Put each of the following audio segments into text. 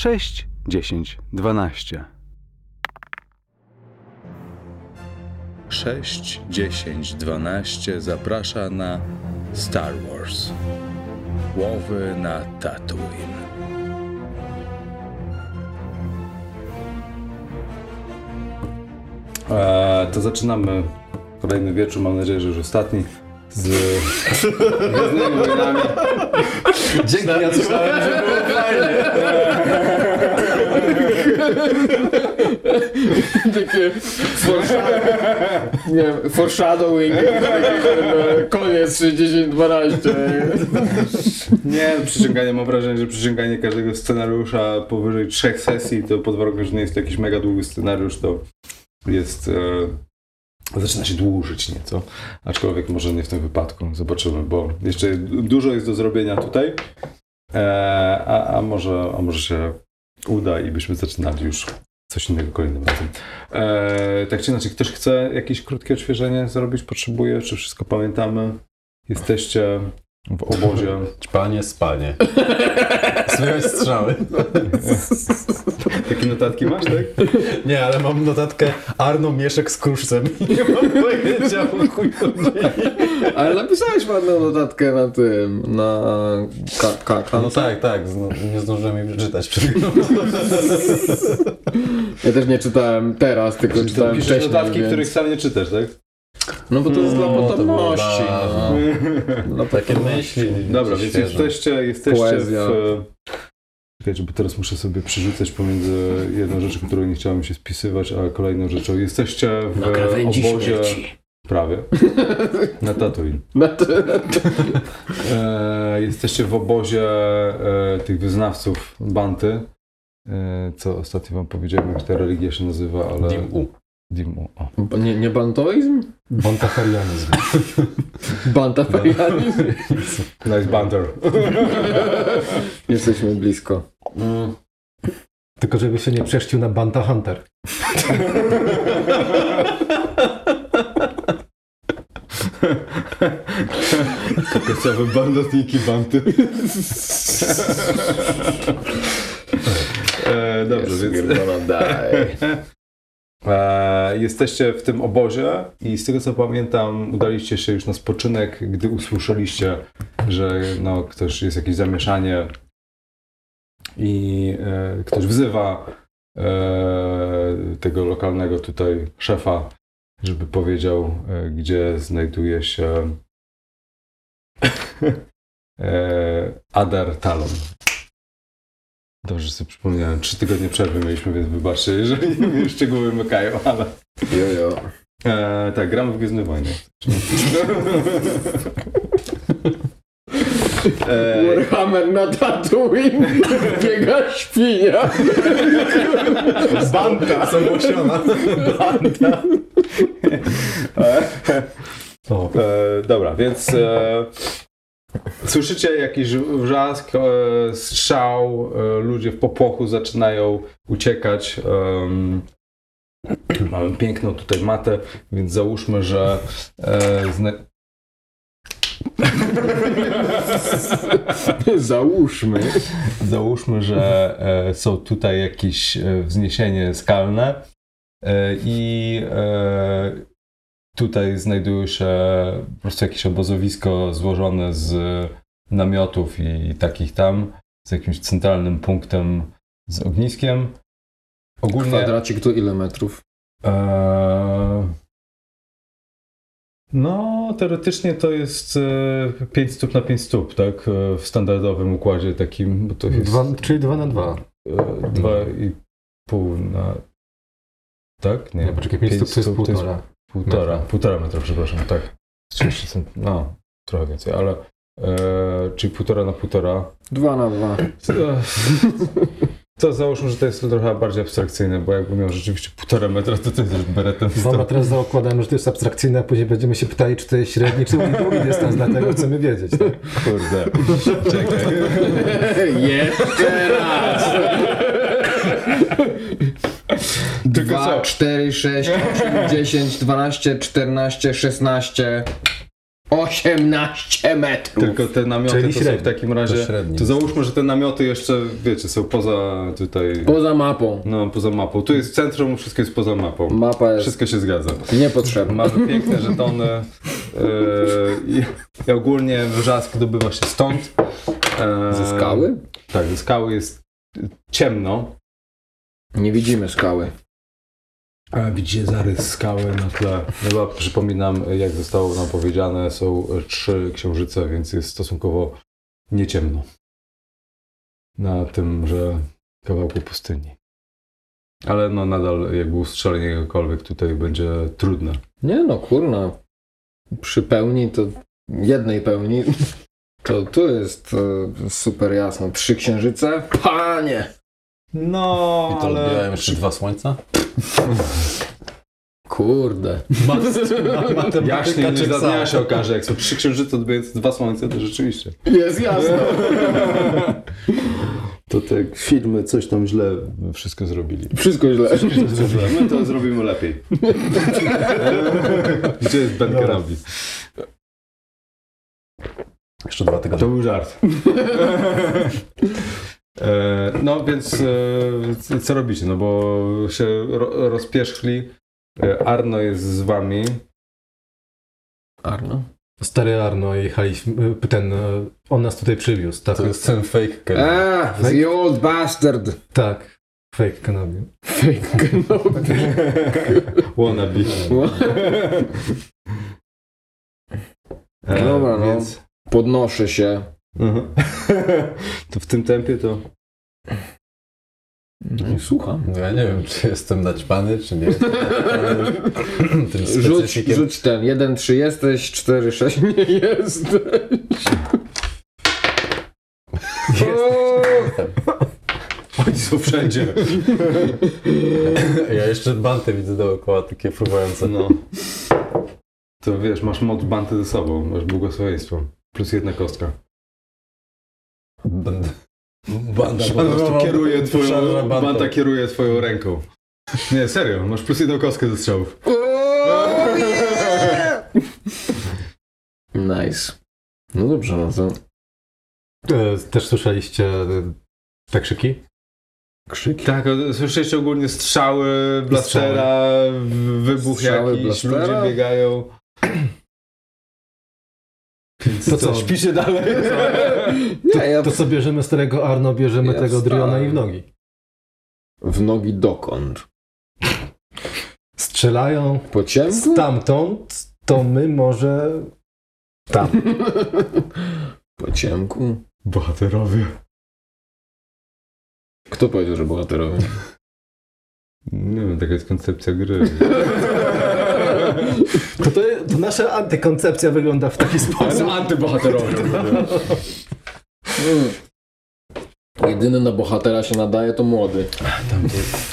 6, 10, 12. 6, 10, 12 zaprasza na Star Wars. Łowy na Tatooine. Eee, to zaczynamy kolejny wieczór, mam nadzieję, że już ostatni. Z Gwiezdnymi Wojnami. Dzięki, ja słyszałem, że było fajnie. Takie nie wiem, foreshadowing. Koniec 60-12. Nie, przyciąganie, mam wrażenie, że przyciąganie każdego scenariusza powyżej trzech sesji, to pod warunkiem, że nie jest to jakiś mega długi scenariusz, to jest... E, zaczyna się dłużyć nieco. Aczkolwiek może nie w tym wypadku. Zobaczymy, bo jeszcze dużo jest do zrobienia tutaj. E, a, a, może, a może się uda i byśmy zaczynali już coś innego kolejnym razem. E, tak czy inaczej, ktoś chce jakieś krótkie odświeżenie zrobić? Potrzebuje? Czy wszystko pamiętamy? Jesteście w obozie. Panie, spanie. Słychać strzały. Takie notatki masz, tak? Nie, ale mam notatkę Arno Mieszek z kruszcem. Nie mam pojęcia o chuj chodzi. Ale napisałeś ładną notatkę na tym, na ka- ka- No tak, tak. zno- Nie zdążyłem jej przeczytać przed chwilą. Ja też nie czytałem teraz, tylko Czy to czytałem piszesz wcześniej, notatki, więc... których sam nie czytasz, tak? No bo to jest dla No, to potomności. było no. Dla Takie potomności. myśli. Dobra, więc świeże. jesteście, jesteście Poezja. Czekajcie, bo teraz muszę sobie przerzucać pomiędzy jedną rzeczą, którą nie chciałem się spisywać, a kolejną rzeczą. Jesteście w obozie... Prawie. Na Tatooine. Na na to. E, jesteście w obozie e, tych wyznawców Banty, e, co ostatnio wam powiedziałem, jak ta religia się nazywa, ale... Dim-u. Dim-u. O. Nie, nie bantoizm? Bontafarianizm. Bantafarianizm? Nice banter. Jesteśmy blisko. Tylko żeby się nie przeszcił na Banta Hunter. Kokosowe bandotniki Banty. e, dobrze, więc... E, jesteście w tym obozie i z tego co pamiętam, udaliście się już na spoczynek, gdy usłyszeliście, że no, ktoś jest jakieś zamieszanie i e, ktoś wzywa e, tego lokalnego tutaj szefa, żeby powiedział, e, gdzie znajduje się e, Adar Talon. Dobrze sobie przypomniałem. Trzy tygodnie przerwy mieliśmy, więc wybaczcie, jeżeli mnie szczegóły mykają, ale... Jojo. E, tak, gramy w Gwiezdne Wojny. e, Warhammer na Tatooine. Biega świnia. Banda zagłosiona. O, e, dobra, więc e, słyszycie jakiś wrzask, e, strzał, e, ludzie w popłochu zaczynają uciekać. mamy piękną tutaj matę, więc załóżmy, że e, zna- Załóżmy. Załóżmy, że są tutaj jakieś wzniesienie skalne i tutaj znajduje się po prostu jakieś obozowisko złożone z namiotów i takich tam, z jakimś centralnym punktem z ogniskiem. Ogólnie Kwadracik to ile metrów? e, no, teoretycznie to jest e, 5 stóp na 5 stóp, tak? E, W standardowym układzie takim, bo to jest... dwa, czyli dwa na dwa. E, Dwa i pół na... Tak? Nie, Nie, poczekaj, pięć stóp to jest półtora. Półtora, metra. półtora metra, przepraszam, tak. 30 cent, no, trochę więcej, ale... E, czyli półtora na półtora. Dwa na dwa. To załóżmy, że to jest trochę bardziej abstrakcyjne, bo jakby miał rzeczywiście półtora metra, to to jest już beretem Dobra, teraz zakładamy, że to jest abstrakcyjne, a później będziemy się pytali, czy to jest średni, czy długi dystans, dlatego chcemy wiedzieć. Tak? Kurde. Czekaj. Jeszcze raz. Tylko co? 2, 4, 6, 8, 10, 12, 14, 16. 18 metrów. Tylko te namioty Czyli to są w średni. takim razie... To średni. To załóżmy, że te namioty jeszcze, wiecie, są poza tutaj... Poza mapą. No, poza mapą. Tu jest centrum, wszystko jest poza mapą. Mapa jest Wszystko się zgadza. niepotrzebna. Mamy piękne żetony yy, i, i ogólnie wrzask dobywa się stąd. Yy, Ze skały? Tak, ze skały jest ciemno. Nie widzimy skały. A widzicie zarys skały na tle. Chyba przypominam, jak zostało nam powiedziane, są trzy księżyce, więc jest stosunkowo nieciemno. Na tymże kawałku pustyni. Ale no nadal jakby ustrzelenie jakiegokolwiek tutaj będzie trudne. Nie no, kurna. Przy pełni to jednej pełni to tu jest e, super jasno. Trzy księżyce? Panie! No, I to ale... odbijają jeszcze dwa słońca? Kurde. Jaśnie nie za dnia się okaże, jak są trzy księżyce odbijające dwa słońce, to rzeczywiście. Jest jasno. To te filmy coś tam źle wszystko zrobili. Wszystko źle. My to zrobimy lepiej. Gdzie jest Ben. Kenobi? Jeszcze dwa To tygodnie. był żart. E, no więc e, co robicie? No bo się ro, rozpierzchli. E, Arno jest z wami. Arno? Stary Arno jechaliśmy, ten, on nas tutaj przywiózł. Tak, To jest ten fake Kenobi. A, the old bastard. tak. Fake Kenobi. Fake Kenobi. Wannabe. Dobra, no. Więc, Podnoszę się. Mhm. to w tym tempie to... No i słucham. No ja nie wiem, czy jestem naćpany, czy nie. Tym Rzuć, rzuć ten. 1, 3 jesteś, 4, 6 nie jesteś. Oni są wszędzie. Ja jeszcze banty widzę dookoła, takie fruwające. No. To wiesz, masz moc banty ze sobą, masz błogosławieństwo. Plus jedna kostka. Będę... Banda po prostu kieruje twoją, banda kieruje twoją ręką. Nie, serio, masz plus jedną kostkę ze strzałów. Nice. No dobrze, no to E, Też słyszeliście y, te krzyki? krzyki. Tak, o- słyszeliście ogólnie strzały, blastera, wybuch Strzały, jakiś, blastera? ludzie biegają. To co? Śpicie dalej? Nie, ja To co bierzemy starego Arno, bierzemy Ja tego Driona wstałem. i w nogi. w nogi dokąd? Strzelają Po ciemku? stamtąd, to my może tam. Po ciemku? Bohaterowie. Kto powiedział, że bohaterowie? Nie wiem, taka jest koncepcja gry. To, to, to nasza antykoncepcja wygląda w taki sposób. antybohaterowie. Mm. Jedyny na bohatera się nadaje to młody.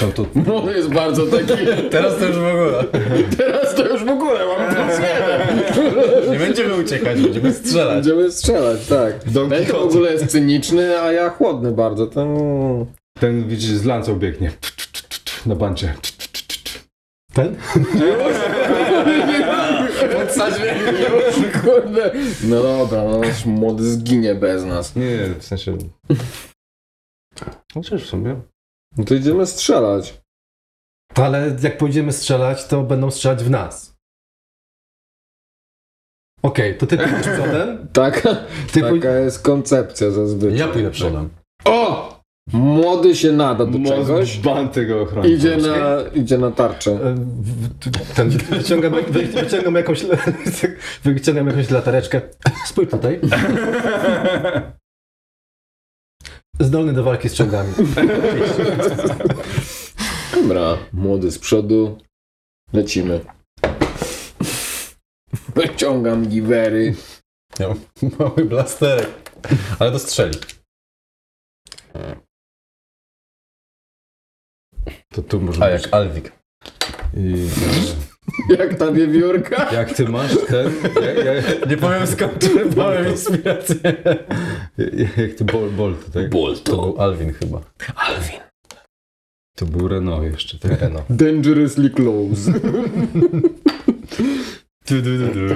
Tam to... Młody jest bardzo taki... Teraz to już w ogóle. Teraz to już w ogóle mam plus jeden. Nie będziemy uciekać, będziemy strzelać. Będziemy strzelać, tak. Don Ten to w ogóle jest cyniczny, a ja chłodny bardzo. Ten... Ten widzisz z lancą biegnie. Na bancie. Ten? Kurde. No dobra, no nasz młody zginie bez nas. Nie, w sensie... Chociaż w sumie. No to idziemy strzelać. Ale jak pójdziemy strzelać, to będą strzelać w nas. Okej, to ty pójdziesz przodem. Taka, Ty taka jest koncepcja zazwyczaj. Ja pójdę przodem. O! Młody się nada do Most czegoś. banty go ochroni. Idzie na, idzie na tarczę. E, Ten, wyciągam, wy- wyciągam, jakąś, wyciągam jakąś latareczkę. Spójrz tutaj. Zdolny do walki z ciągami. Dobra, młody z przodu. Lecimy. Wyciągam giwery. Mały blasterek. Ale to strzeli. To tu może A być. jak Alwik. I, Jak ta wiewiórka? e, jak ty masz ten... Jak, jak, Nie powiem skąd czerpałem inspirację. jak, jak ty bol, bol tutaj. To był Alwin chyba. Alvin. To był Renault jeszcze, tak? Reno. Dangerously close. Du, du, du, du.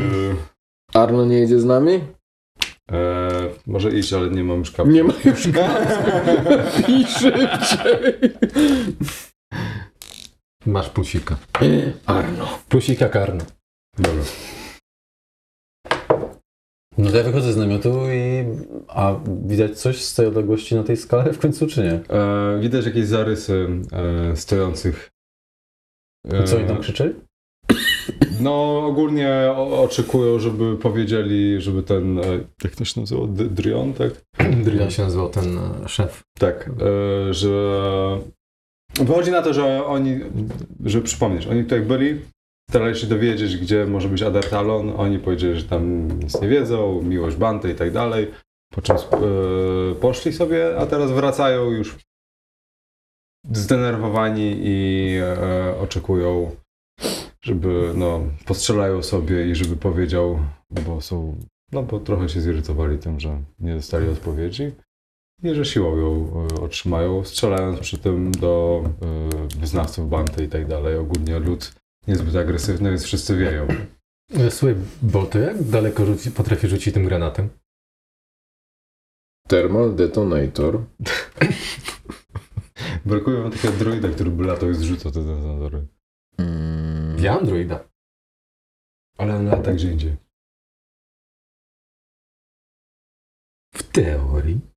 Arno nie idzie z nami? Eee, może iść, ale nie mam już kapki. Nie ma już I szybciej. Masz plusika. Arno. Plusika karno. Dobra. No to ja wychodzę z namiotu i... A widać coś z tej odległości na tej skale w końcu, czy nie? Eee, widać jakieś zarysy e, stojących. I co oni tam Eee, krzyczeli? No, ogólnie o, oczekują, żeby powiedzieli, żeby ten. E, jak to się nazywa? D- Drion, tak? Dryla się nazywał ten e, szef. Tak, e, że. Wychodzi na to, że oni. Że przypomnieć, oni tutaj byli, starali się dowiedzieć, gdzie może być Adartalon. Oni powiedzieli, że tam nic nie wiedzą, miłość Banty i tak dalej. Po czym e, poszli sobie, a teraz wracają już zdenerwowani i e, oczekują, żeby, no, postrzelają sobie i żeby powiedział, bo są, no bo trochę się zirytowali tym, że nie dostali odpowiedzi i że siłą ją otrzymają, strzelając przy tym do e, wyznawców Banty i tak dalej. Ogólnie lud niezbyt agresywny, więc wszyscy wieją. E, Słuchaj, Bolto, jak daleko rzuci, potrafi rzucić tym granatem? Thermal detonator. Brakuje wam takiego droida, który by latał i zrzucał te detonadory. Mm. Ja Androida. Ale on lata gdzie indziej. W teorii.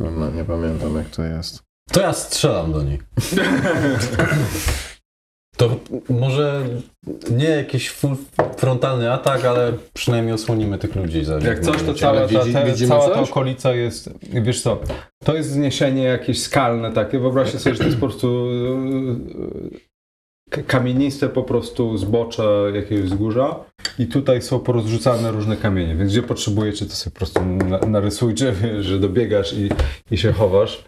No, nie pamiętam jak to jest. To ja strzelam do nich. To może nie jakiś full frontalny atak, ale przynajmniej osłonimy tych ludzi. Za Jak coś, to cała, ta, Widzi- widzimy cała ta coś? okolica jest, wiesz co, to jest zniesienie jakieś skalne takie, wyobraźcie sobie, że to jest po prostu kamieniste po prostu zbocze jakiegoś wzgórza i tutaj są porozrzucane różne kamienie, więc gdzie potrzebujecie, to sobie po prostu na, narysujcie, że dobiegasz i, i się chowasz.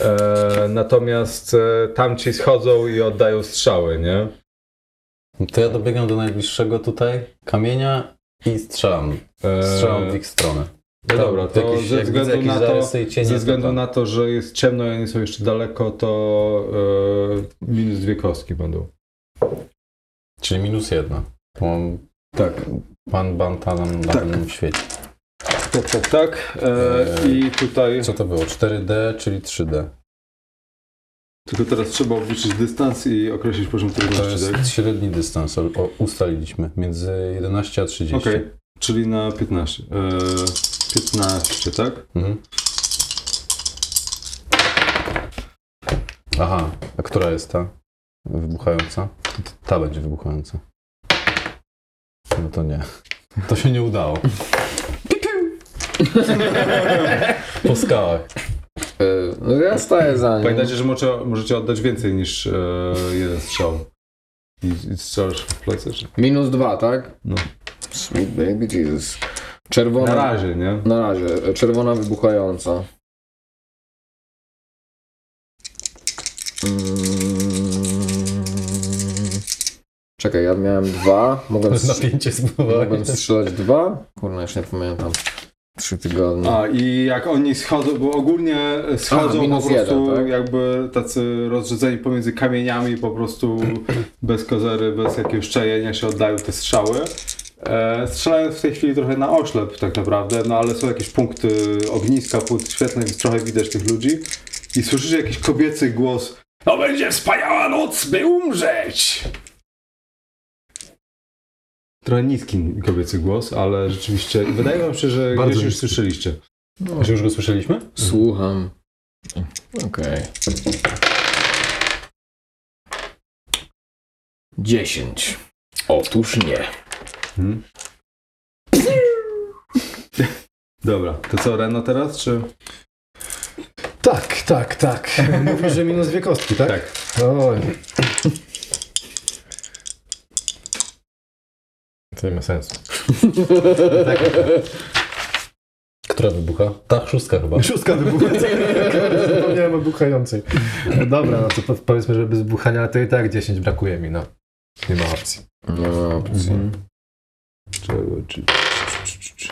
E, natomiast e, tamci schodzą i oddają strzały, nie? To ja dobiegam do najbliższego tutaj kamienia i strzelam. E, Strzelam w ich stronę. No dobra, to jakieś, ze względu na to, Ze względu tam. na to, że jest ciemno i oni są jeszcze daleko, to e, minus dwie kostki będą. Czyli minus jedna. To mam Tak, pan Banta nam, Tak. nam świeci. tak, tak, tak. E, Eee, I tutaj, Co to było? 4D, czyli 3D. tylko teraz trzeba obliczyć dystans i określić poziom To trudności, tak? jest średni dystans, o, ustaliliśmy. Między 11 a 30. Okej, czyli na 15. E, 15, tak? Mhm. Aha, a która jest ta wybuchająca? To Ta będzie wybuchająca. No to nie. To się nie udało. Po skałach. E, No ja staję za nim. Pamiętajcie, że możecie, możecie oddać więcej niż e, jeden strzał. I, i strzelasz w plecy? Minus dwa, tak? No. Sweet baby Jesus. Czerwona. Na razie, nie? Na razie. E, Czerwona wybuchająca. Mm. Czekaj, ja miałem dwa. Mogłem, Napięcie mogłem strzelać dwa? Kurna, już nie pamiętam. Trzy tygodnie. A i jak oni schodzą, bo ogólnie schodzą minus po prostu jeden, tak? jakby tacy rozrzedzeni pomiędzy kamieniami, po prostu bez kozery, bez jakiegoś szczajenia się oddają te strzały. E, strzelają w tej chwili trochę na oślep tak naprawdę, no ale są jakieś punkty ogniska, punkty świetlne, więc trochę widać tych ludzi. I słyszycie jakiś kobiecy głos To będzie wspaniała noc, by umrzeć! Trochę niski kobiecy głos, ale rzeczywiście wydaje wam się, że Bardzo gdzieś już słyszeliście. A Czy już go słyszeliśmy? Słucham. Okej. Dziesięć. Otóż nie. Hmm? Dobra, to co, Reno teraz, czy? Tak, tak, tak. Mówisz, że minus dwie kostki, tak? Tak. Oj. To nie ma sensu. tak. Która wybucha? Ta szóstka chyba. Szóstka wybuchająca. Zapomniałem o buchającej. No dobra, no to po- powiedzmy, że bez buchania, ale to i tak 10 brakuje mi, no. Nie ma opcji. Nie ma opcji. Mhm. Czy, czy, czy, czy, czy.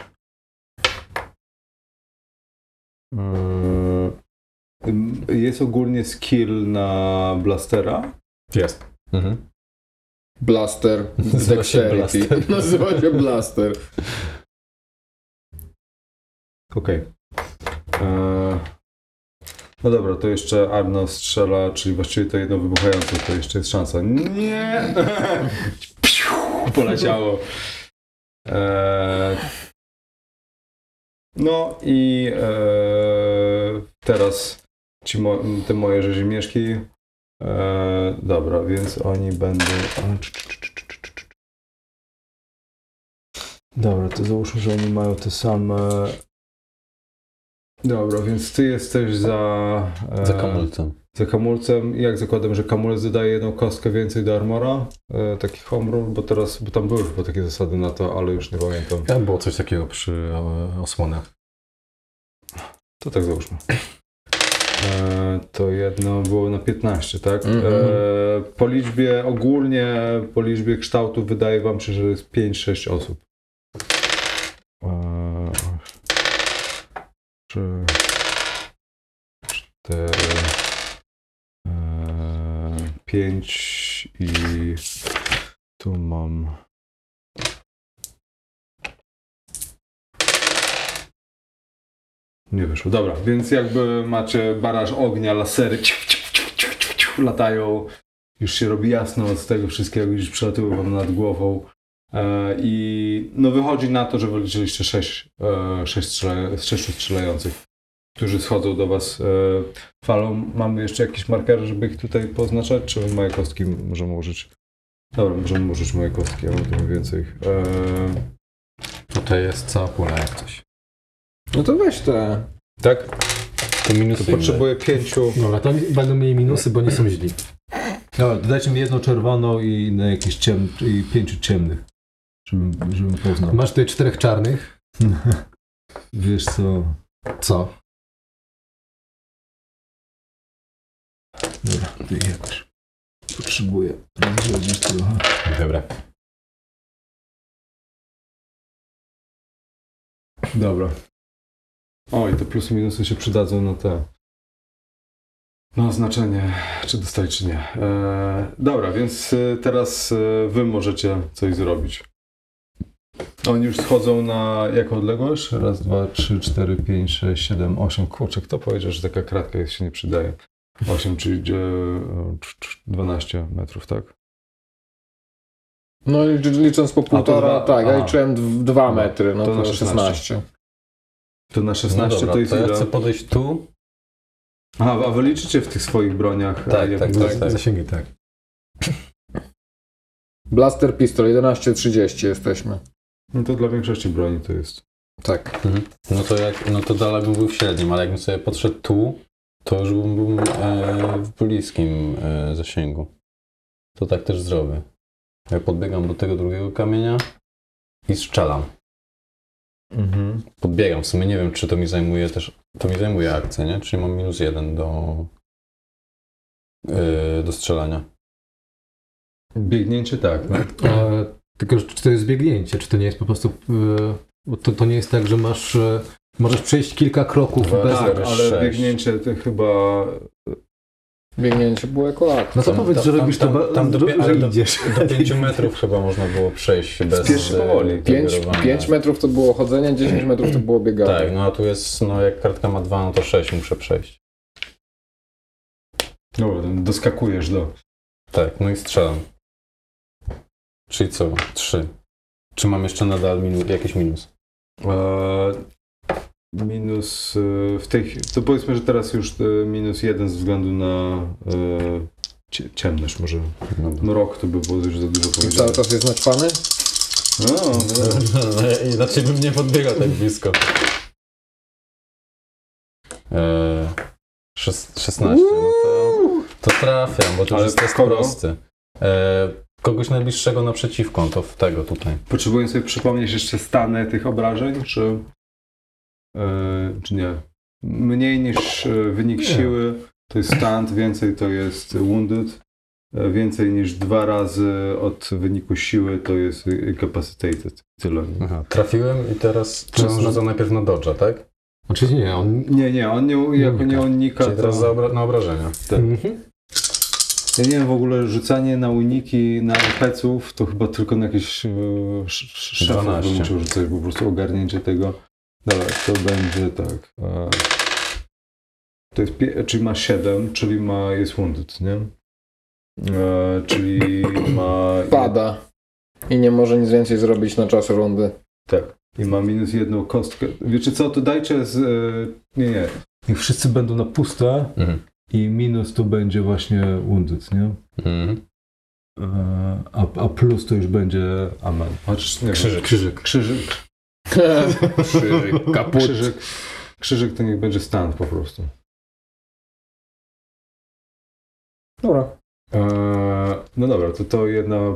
Jest ogólnie skill na blastera. Jest. Mhm. Blaster. Się Dexterity. Blaster. Nazywa się Blaster. Okej. Eee, No dobra, to jeszcze Arno strzela, czyli właściwie to jedno wybuchające, to jeszcze jest szansa. Nie! Poleciało. Eee, No i eee, teraz ci mo te moje rzezimieszki. Eee, dobra, więc oni będą. Dobra, to załóżmy, że oni mają te same. Dobra, więc ty jesteś za. e, Za kamulcem. Za kamulcem. Jak zakładam, że kamulec dodaje jedną kostkę więcej do armora? E, taki home rule, bo teraz, bo tam były chyba takie zasady na to, ale już nie pamiętam. Ja było coś takiego przy e, osłonach. To tak załóżmy. E, to jedno było na 15, tak? Mhm. E, po liczbie ogólnie, po liczbie kształtów wydaje wam się, że jest 5-6 osób. E, trzy, cztery, e, pięć i tu mam Nie wyszło. Dobra, więc jakby macie baraż ognia, lasery ciu, ciu, ciu, ciu, ciu, latają. Już się robi jasno z tego wszystkiego, już przelatują wam nad głową. E, I no wychodzi na to, że wyliczyliście sześć, e, sześć strzela, sześciu strzelających, którzy schodzą do was e, falą. Mamy jeszcze jakieś markery, żeby ich tutaj poznaczać, czy moje kostki możemy użyć? Dobra, możemy użyć moje kostki, ja mam trochę więcej. Tutaj jest cała pula jak coś. No to weź te. tak? To minus To potrzebuję pięciu. Dobra, to będą mieli minusy, bo nie są źli. Dobra, dodajcie mi jedną czerwoną i na jakieś ciem... i pięciu ciemnych. Żebym, żebym poznał. Masz tutaj czterech czarnych. Wiesz co? Co? Dobra, ty jakoś. Potrzebuję trochę. Dobra. Dobra. Oj, te plusy minusy się przydadzą na te. Na oznaczenie, czy dostali, czy nie. E, dobra, więc e, teraz e, wy możecie coś zrobić. Oni już schodzą na jaką odległość? Raz, dwa, trzy, cztery, pięć, sześć, siedem, osiem. Kurczę, kto powiedział, że taka kratka się nie przydaje? Osiem, czyli e, 12 metrów, tak? No i licząc po półtora, tak, ja liczyłem dwa metry, no To to, na 16. 16. To na No 16 dobra, to jest to ja ile? chcę podejść tu. Aha, a wy liczycie w tych swoich broniach? Tak, tak, tak, tak. Zasięgi, tak. Blaster pistol, 11.30 jesteśmy. No to dla większości broni to jest. Tak. No to jak, no to dalej bym był w średnim, ale jakbym sobie podszedł tu, to już bym był e, w bliskim e, zasięgu. To tak też zrobię. Ja podbiegam do tego drugiego kamienia i strzelam. Mhm. Podbiegam, w sumie nie wiem, czy to mi zajmuje też, to mi zajmuje akcję, nie? Czyli mam minus jeden do, e, do strzelania. Biegnięcie tak, no. E, tylko, czy to jest biegnięcie, czy to nie jest po prostu... Bo to, to nie jest tak, że masz... E, możesz przejść kilka kroków Dwa, bez... Tak, ale sześć. biegnięcie to chyba... Biegnięcie było jako akt. No to Tam- powiedz, że tam- robisz tam- to, tam do- że idziesz. Do 5 metrów chyba można było przejść bez Spieszy e, powoli. 5, sugerowania. 5 metrów to było chodzenie, 10 metrów to było bieganie. Tak, no a tu jest, no jak kartka ma 2, no to 6 muszę przejść. Dobra, doskakujesz do... Tak, no i strzelam. Czyli co? 3. Czy mam jeszcze nadal minu- jakiś minus? E, minus e, w tej chwili... To powiedzmy, że teraz już e, minus jeden ze względu na e, cie- ciemność może. Dobra. Mrok to by było już za dużo I cały powiedziane. czas jest naćpany? No, no. Inaczej bym nie podbiegał tak blisko. Szes- 16, no to, to trafiam, bo to już Ale jest test prosty. Eee, kogoś najbliższego naprzeciwko, to w tego tutaj. Potrzebuję sobie przypomnieć jeszcze stany tych obrażeń, czy... e, czy nie? Mniej niż e, wynik Nie. siły to jest stand, więcej to jest wounded. e, Więcej niż dwa razy od wyniku siły to jest incapacitated. Tyle. Aha, trafiłem i teraz czas No, rzuca najpierw na dodge'a, tak? Oczywiście nie, on... Nie, nie, on nie, jako nie unika, Czyli teraz to... za obra- na obrażenia. Tak. Mhm. Ja nie wiem, w ogóle rzucanie na uniki, na peców, to chyba tylko na jakieś sz- sz- szefów 12. bym musiał rzucać, po prostu ogarnięcie tego. Dobra, to będzie tak. To jest, pie- czyli ma 7, czyli ma, jest wounded, nie? E, czyli ma... Pada. I nie może nic więcej zrobić na czas rundy. Tak. I ma minus jedną kostkę. Wiecie co, to dajcie z... E, nie, nie. Niech wszyscy będą na puste Mhm. i minus to będzie właśnie wounded, nie? Mhm. E, A, a plus to już będzie amen. Chociaż nie Krzyżyk. Wiem. Krzyżyk. Krzyżyk. Krzyżyk, kaput. Krzyżyk. Krzyżyk to niech będzie stand po prostu. Dobra. Eee, no dobra, to to jedna, e,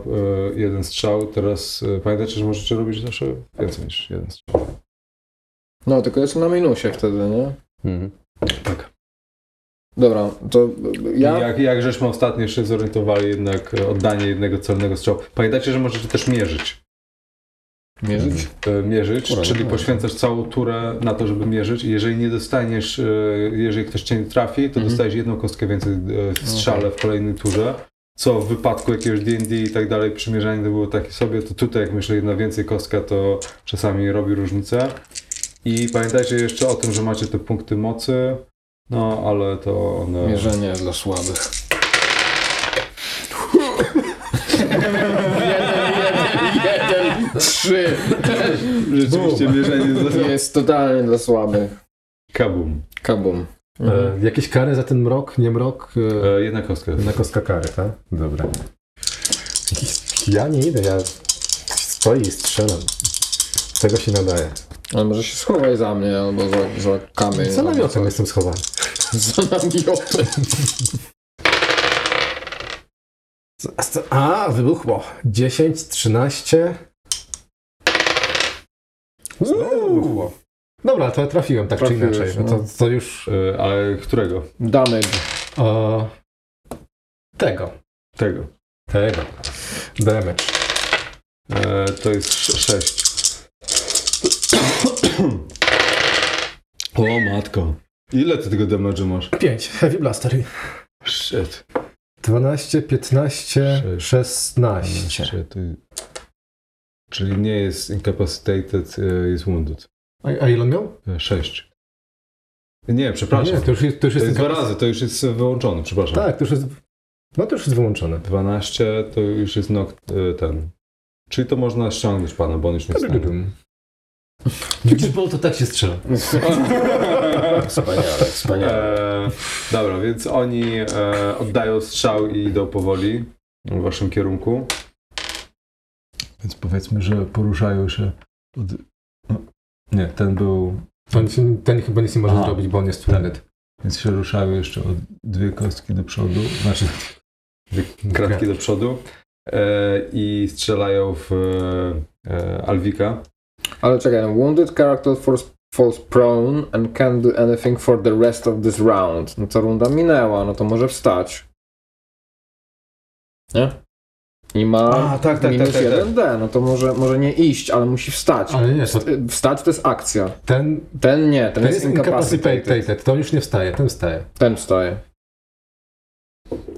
jeden strzał. Teraz e, pamiętajcie, że możecie robić zawsze więcej niż jeden strzał. No, tylko jest na minusie wtedy, nie? Mhm. Tak. Dobra, to ja... I jak, jak żeśmy ostatnio się zorientowali, jednak e, oddanie jednego celnego strzału. Pamiętajcie, że możecie też mierzyć. Mierzyć? E, mierzyć, Kurwa, czyli no. poświęcasz całą turę na to, żeby mierzyć i jeżeli nie dostaniesz, e, jeżeli ktoś cię nie trafi, to Mhm. dostajesz jedną kostkę więcej e, w strzale w kolejnej turze. Co w wypadku jakiegoś D&D i tak dalej, przymierzanie to było takie sobie, to tutaj jak myślę jedna więcej kostka, to czasami robi różnicę. I pamiętajcie jeszcze o tym, że macie te punkty mocy, no ale to one... Mierzenie dla słabych. jeden, jeden, jeden, trzy. Rzeczywiście mierzenie za Jest totalnie dla słabych. kabum. Kabum. E, jakieś kary za ten mrok, nie mrok? E, E, jedna kostka. na kostka kary, tak? Dobra. Ja nie idę, ja stoję i strzelam. Z tego się nadaje. Ale może się schowaj za mnie albo za, za kamień. Za namiotem jestem schowany. Za namiotem. A, wybuchło. 10, 13. Znowu wybuchło. Dobra, to trafiłem tak Trafiłeś, czy inaczej. No no. to, to już E, ale którego? Damage. o, tego. Tego. Tego. Damage. E, to jest 6. o matko. Ile ty tego damage'u masz? 5. Heavy Blaster. Shit. 12, 15, Sześć. 16. Shit. Czyli nie jest incapacitated, e, jest wounded. A, a ile on miał? 6. Nie, przepraszam. Nie, to już jest, to już to jest jest dwa razy, to już jest wyłączone, przepraszam. Tak, to już jest. No to już jest wyłączone. 12 to już jest nok, e, ten. Czyli to można ściągnąć pana, bo on już nie wstanie. Widzisz, bo to tak się strzela. Wspaniale, wspaniale. E, dobra, więc oni e, oddają strzał i idą powoli w waszym kierunku. Więc powiedzmy, że poruszają się od... Nie, ten był... On, ten chyba nic nie może Aha. zrobić, bo on jest wounded. Więc się ruszają jeszcze o dwie kostki do przodu. Znaczy, Dwie kratki do przodu. E, I strzelają w e, Alwika. Ale czekaj, no, wounded character falls, falls prone and can't do anything for the rest of this round. No to runda minęła, no to może wstać. Nie? I ma A, tak, tak, minus tak, tak, tak. 1D, no to może, może nie iść, ale musi wstać. Ale nie, to Wst- Wstać to jest akcja. ten, Ten nie, ten, ten jest jest incapacitated. incapacitated, to już nie wstaje, ten wstaje. Ten wstaje.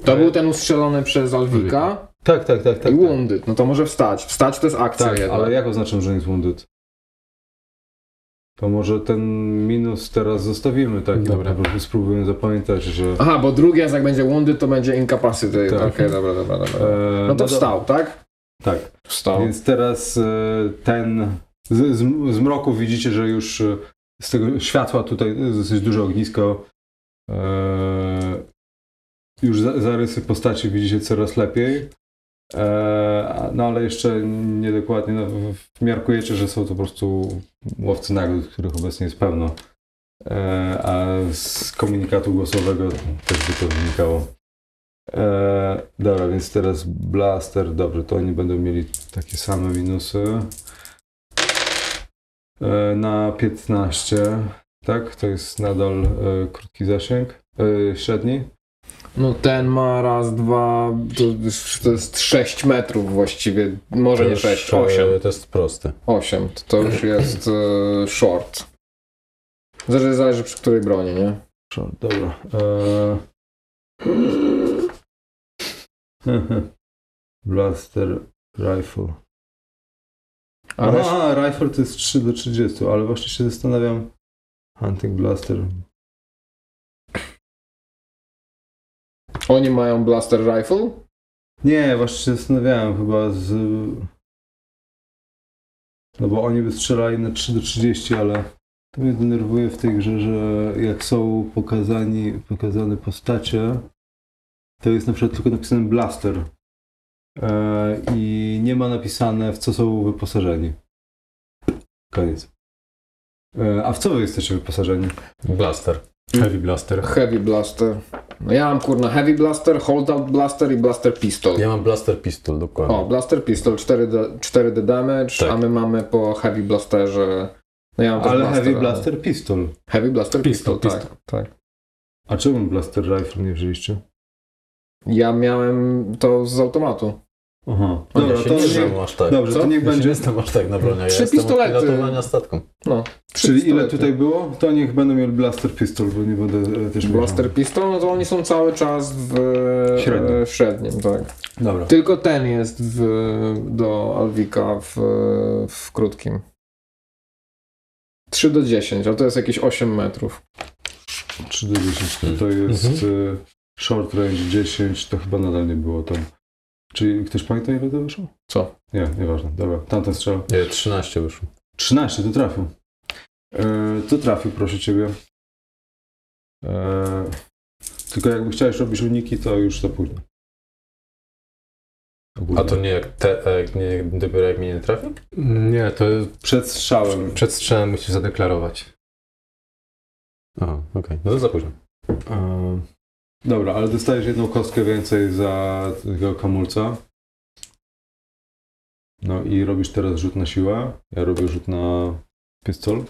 To był ten ustrzelony przez Alwika Tak, tak, tak, tak. i wounded. No to może wstać. Wstać to jest akcja Tak, ale jak oznaczam, że nie jest wounded? To może ten minus teraz zostawimy taki, Dobra. prostu spróbujemy zapamiętać, że... Aha, bo drugi raz jak będzie wounded, to będzie incapacitated. Tak. Okej, dobra, dobra, dobra. E, No to do- wstał, tak? Tak. Wstał. Więc teraz e, ten. Z, z, z mroku widzicie, że już e, z tego światła tutaj jest dosyć duże ognisko. E, już za, zarysy postaci widzicie coraz lepiej. E, no ale jeszcze niedokładnie. No, wmiarkujecie, że są to po prostu łowcy nagród, których obecnie jest pełno. E, a z komunikatu głosowego też by to wynikało. E, dobra, więc teraz blaster, dobrze, to oni będą mieli takie same minusy. Na 15, tak? To jest nadal krótki zasięg, średni. No ten ma raz, dwa, to jest, to jest 6 metrów właściwie. Może To nie już, 6, e, 8. To jest prosty. 8. To, to już jest e, short. Zależy, zależy przy której broni, nie? Dobra. E, Blaster Rifle. Aha, rifle to jest 3 do 30, ale właśnie się zastanawiam. Hunting Blaster. Oni mają blaster rifle? Nie, właśnie się zastanawiałem chyba z... No bo oni by strzelali na 3 do 30, ale to mnie denerwuje w tej grze, że jak są pokazani, pokazane postacie, to jest na przykład tylko napisane blaster. E, I nie ma napisane w co są wyposażeni. Koniec. E, a w co wy jesteście wyposażeni? Blaster. Heavy Blaster. Heavy blaster. No ja mam kurna heavy blaster, holdout blaster i blaster pistol. Ja mam blaster pistol, dokładnie. O, blaster pistol 4D, 4D damage, Tak. a my mamy po heavy blasterze. No ja mam Ale blaster, Heavy Blaster Pistol. Heavy blaster Pistol, pistol, pistol. tak, tak. A czemu Blaster Rifle nie wzięliście? Ja miałem to z automatu. Aha. ja Dobra, się to nie znam aż tak. dobrze, Co? to niech Ja się nie będzie. znam aż tak na broniach. Trzy ja jestem pistolety. pilotowania statką. No. trzy Czyli ile pistolety. tutaj było? To niech będą mieli Blaster Pistol, bo nie będę e, też miał. Blaster pistol, no to oni są cały czas w Średnim. w średnim tak. Dobra. Tylko ten jest w, do Alwika w, w krótkim. 3 do 10, ale to jest jakieś 8 metrów. 3 do 10 to jest e, short range 10, to chyba nadal nie było tam. Czyli ktoś pamięta ile to wyszło? Co? Nie, nieważne. Dobra, tamten strzał. Nie, 13 wyszło. 13, to trafił. E, to trafił, proszę ciebie. E, tylko jakby chciałeś robić uniki, to już za późno. A to nie jak, te, a jak nie, dopiero jak mnie nie trafi? Nie, to Przed strzałem. przed strzałem musisz zadeklarować. Aha, okej. No to za późno. Dobra, ale dostajesz jedną kostkę więcej za tego kamulca. No i robisz teraz rzut na siłę. Ja robię rzut na pistol.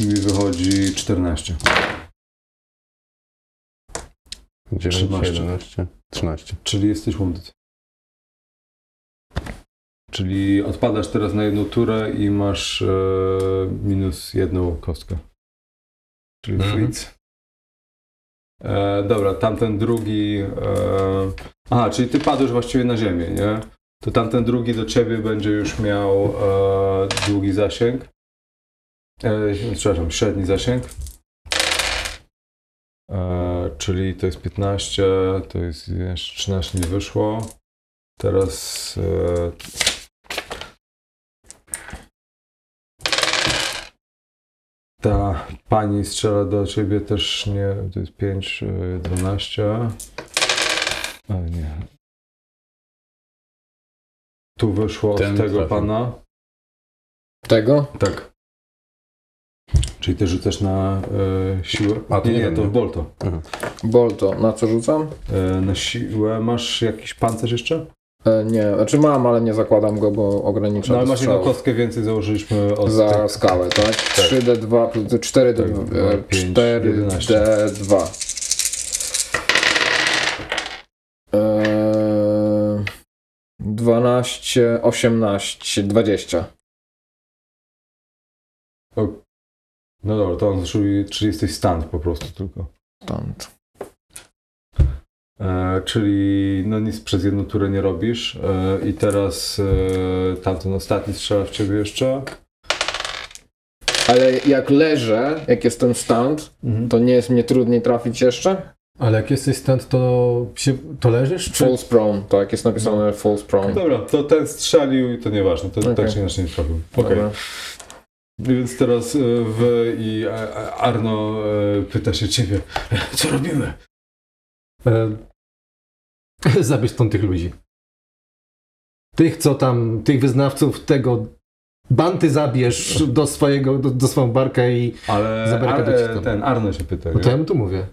I mi wychodzi 14. 9, 13. 11, 13. Czyli jesteś wounded. Czyli odpadasz teraz na jedną turę i masz e, minus jedną kostkę. Czyli Mhm. fritz. E, dobra, tamten drugi. E, aha, czyli ty padłeś właściwie na ziemię, nie? To tamten drugi do ciebie będzie już miał e, długi zasięg. E, przepraszam, średni zasięg. E, czyli to jest 15, to jest jeszcze 13 nie wyszło. Teraz ta pani strzela do ciebie też nie, to jest 5, e, 12. Ale nie. Tu wyszło od Ten tego trafił. pana. Tego? Tak. Czyli ty rzucasz na e, siłę? A, to nie, nie to w bolto. Bolto. Na co rzucam? E, na siłę masz jakiś pancerz jeszcze? E, nie, znaczy mam, ale nie zakładam go, bo ogranicza No ale masz jedną kostkę więcej założyliśmy od Za tych- skałę, tak? 3D2 plus 4D2. Tak, dwa, pięć, 4D2. Eee, 12, 18, 20. No dobra, to on zrobił 30 stand po prostu tylko. Stąd. E, czyli no nic przez jedną turę nie robisz e, i teraz e, tamten ostatni strzela w ciebie jeszcze. Ale jak leżę, jak jestem stand, to nie jest mnie trudniej trafić jeszcze? Ale jak jesteś stąd, to, się, to leżysz? Czy... False prone, tak, jest napisane false prone. Dobra, to ten strzelił i to nieważne, to Okej. tak czy inaczej nie trafił. Okej. Dobra. Więc teraz wy i Arno pyta się ciebie, co robimy? Zabierz stąd tych ludzi. Tych, co tam, tych wyznawców tego banty zabierz do swojego, do, do swoją barkę i... Ale Zabarykadujcie Ar- tam. ten Arno się pyta. No to ja mu tu mówię.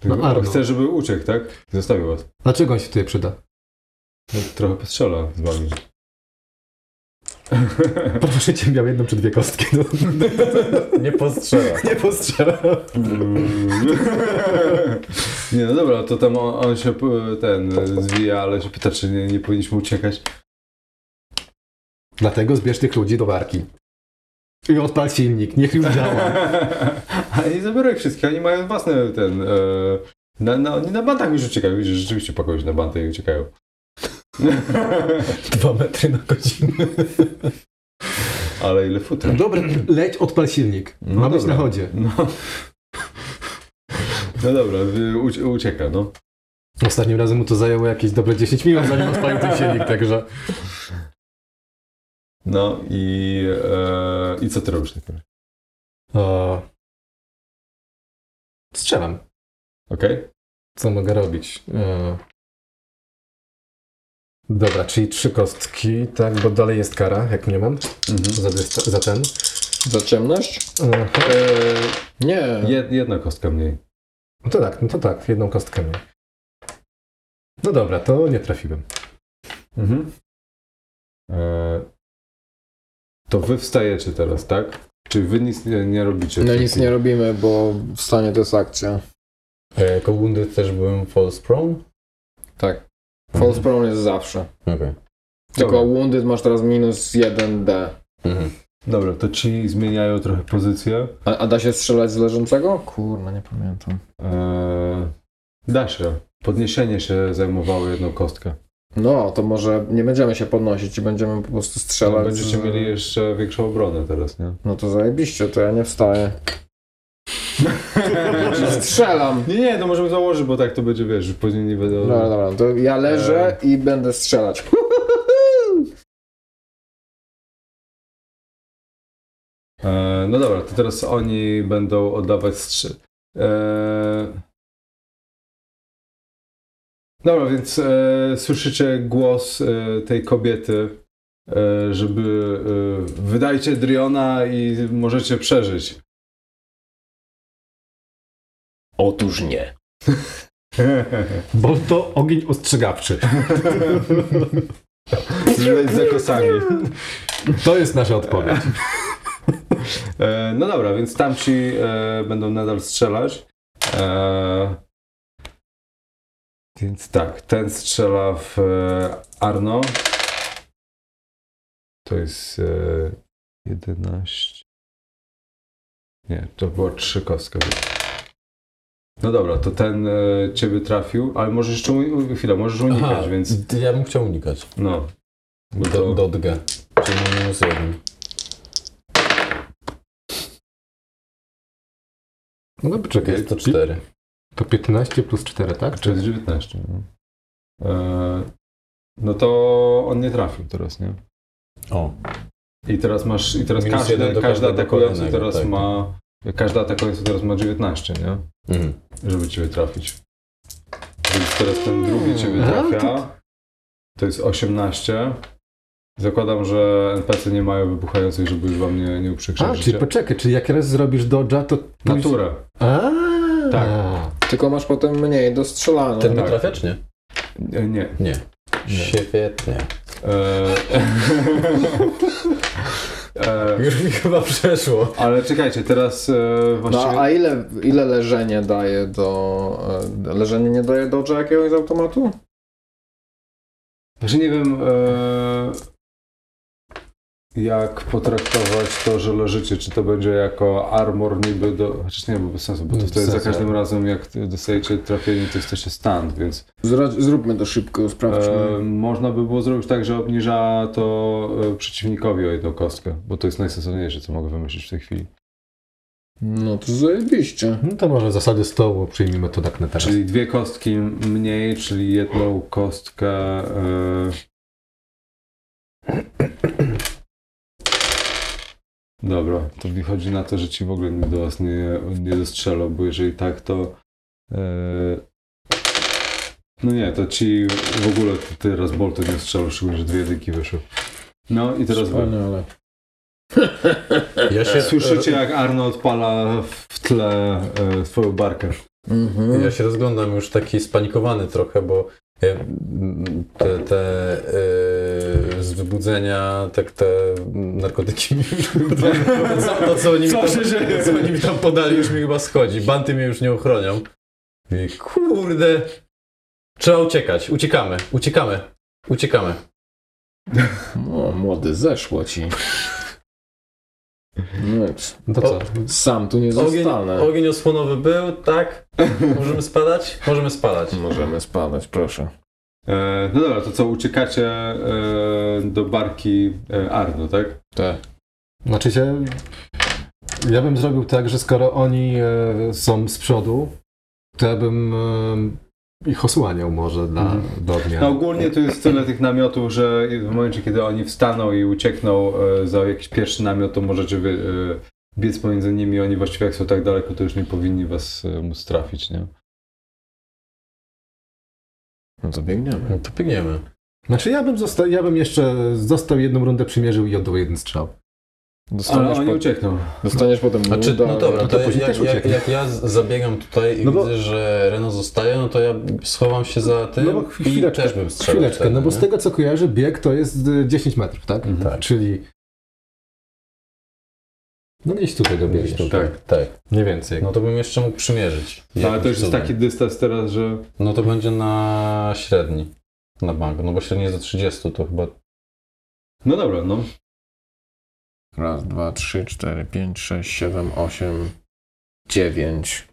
Ty no Arno. Chce, żeby uciekł, tak? Zostawił was. Dlaczego on się tutaj przyda? No, Trochę postrzela z wami. Proszę cię, miał jedną czy dwie kostki. No. Nie postrzela. Nie postrzela. Nie, no dobra, to tam on, on się p- ten e, zwija, ale się pyta, czy nie, nie powinniśmy uciekać. Dlatego zbierz tych ludzi do barki. I odpal silnik, niech już działa. Ale nie zabiorą ich wszystkich, oni mają własne ten... E, na, na, oni na bantach już uciekają, rzeczywiście pakują się na banty i uciekają. Dwa metry na godzinę. Ale ile futra. Dobra, leć, odpal silnik. No Ma być na chodzie. No. no dobra, ucieka, no. Ostatnim razem mu to zajęło jakieś dobre 10 minut, zanim odpalił ten silnik, także... No i, e, i co ty robisz takim? O... Strzelam. Okej? Co mogę robić? E... Dobra, czyli trzy kostki, tak, bo dalej jest kara, jak nie mam, Mhm. za, dysta- za ten. Za ciemność? Aha. E, Nie. jed, jedna kostka mniej. No to tak, no to tak, jedną kostkę miał. No dobra, to nie trafiłem. Mhm. E, to wy wstajecie teraz, tak? Czy wy nic nie, nie robicie? No nic nie robimy, bo w stanie to jest akcja. Ja jako wounded też byłem false prone? Tak. False prone jest zawsze. Okej. Tylko Dobra. wounded masz teraz minus 1d. Mhm. Dobra, to ci zmieniają trochę pozycję. A, a da się strzelać z leżącego? Kurna, nie pamiętam. E, da się. Podniesienie się zajmowało jedną kostkę. No, to może nie będziemy się podnosić i będziemy po prostu No, strzelać. będziecie z- mieli jeszcze większą obronę teraz, nie? No to zajebiście, to ja nie wstaję. Strzelam. Nie, nie, to możemy założyć, bo tak to będzie, wiesz, później nie będą... Dobra, dobra, to ja leżę i będę strzelać. E, no dobra, to teraz oni będą oddawać strzy... E... Dobra, więc e, słyszycie głos e, tej kobiety, e, żeby e, wydajcie Driona i możecie przeżyć. Otóż nie. Bo to ogień ostrzegawczy. Zleć za kosami. To jest nasza odpowiedź. E, no dobra, więc tamci e, będą nadal strzelać. E, więc tak, ten strzela w Arno. To jest e, 11. Nie, to było trzy kostka. No dobra, to ten e, ciebie trafił, ale możesz jeszcze u- chwilę, możesz unikać, Aha, więc Ja bym chciał unikać. no. Bo Do, to, dotgę. Czyli mam minus jeden. No dobra, czekaj. Jest to cztery. To 15 plus 4, tak? to jest 19. No. E, no to on nie trafił teraz, nie? O, I teraz masz, i teraz Minus każdy, do każdy atakujący teraz tak. ma, każdy atakujący teraz ma 19, nie? mhm. Żeby ciebie trafić. Więc teraz ten drugi ciebie A, trafia. To jest 18. Zakładam, że NPC nie mają wybuchających, żeby już wam nie, nie uprzykrzyć A, czyli poczekaj, czyli jak raz zrobisz dodge'a, to... Naturę. A, Tak. Tylko masz potem mniej do strzelania. Ten tak. trafia, czy nie? E, Nie. Nie. Świetnie. E, e, Już mi chyba przeszło. ale czekajcie, teraz e, No, a ile, ile leżenie daje do... e, Leżenie nie daje dodge'a jakiegoś z automatu? Znaczy nie wiem, e, jak potraktować to, że leżycie. Czy to będzie jako armor niby do... Chociaż nie, bo bez sensu, bo to wtedy za każdym razem jak dostajecie trafienie, to jesteście stand, więc zróbmy to szybko, sprawdźmy. e, można by było zrobić tak, że obniża to e, przeciwnikowi o jedną kostkę, bo to jest najsensowniejsze, co mogę wymyślić w tej chwili. No to zajebiście. No to może zasady stołu przyjmijmy to tak na teraz. Czyli dwie kostki mniej, czyli jedną kostkę. E... Dobra, to wychodzi na to, że ci w ogóle nikt do was nie, nie dostrzelał, bo jeżeli tak, to. E... No nie, to ci w ogóle ty, ty raz boltu nie strzelał, szczególnie, że dwie jedynki wyszły. No i teraz. Wspaniale. Ja się, Słyszycie, jak Arno odpala w tle e, swoją barkę. Mhm. Ja się rozglądam już taki spanikowany trochę, bo te, te z wybudzenia, tak te narkotyki mi to, to, co oni mi tam, co oni mi tam podali już mi chyba schodzi. Banty mnie już nie ochronią. I kurde. Trzeba uciekać. Uciekamy. Uciekamy. Uciekamy. O, młody, zeszło ci. No. No to co? Sam tu nie Ogień, zostanę. ogień osłonowy był, tak? Możemy spadać? Możemy spadać. Możemy spadać, proszę. E, no dobra, to co, uciekacie e, do barki e, Arno, tak? Tak. Znaczy się, ja bym zrobił tak, że skoro oni są z przodu, to ja bym ich osłaniał może dla, Mhm. do odmiany. No ogólnie to jest tyle tych namiotów, że w momencie, kiedy oni wstaną i uciekną za jakiś pierwszy namiot, to możecie wy, biec pomiędzy nimi. Oni właściwie jak są tak daleko, to już nie powinni was móc trafić, nie? No to biegniemy. No to biegniemy. Znaczy ja bym, zosta- ja bym jeszcze został jedną rundę przymierzył i oddał jeden strzał. Ale Dostaniesz, oni po, uciekną. dostaniesz potem Znaczy, no dobra, no to, to później jak, też jak, jak ja zabiegam tutaj i No bo- widzę, że Reno zostaje, no to ja schowam się za tym No bo i chwileczkę, też bym strzelał chwileczkę, wtedy, no bo nie? z tego co kojarzę, bieg to jest e, 10 metrów, tak? Mhm. Tak. Czyli no gdzieś tutaj. Gdzieś tutaj. Tak, tak. Nie więcej. No to bym jeszcze mógł przymierzyć. No, ale to już jest taki dystans teraz, że... No to będzie na średni. Na bank. No bo średni jest do 30, to chyba... No dobra, no. Raz, dwa, trzy, cztery, pięć, sześć, siedem, osiem, dziewięć,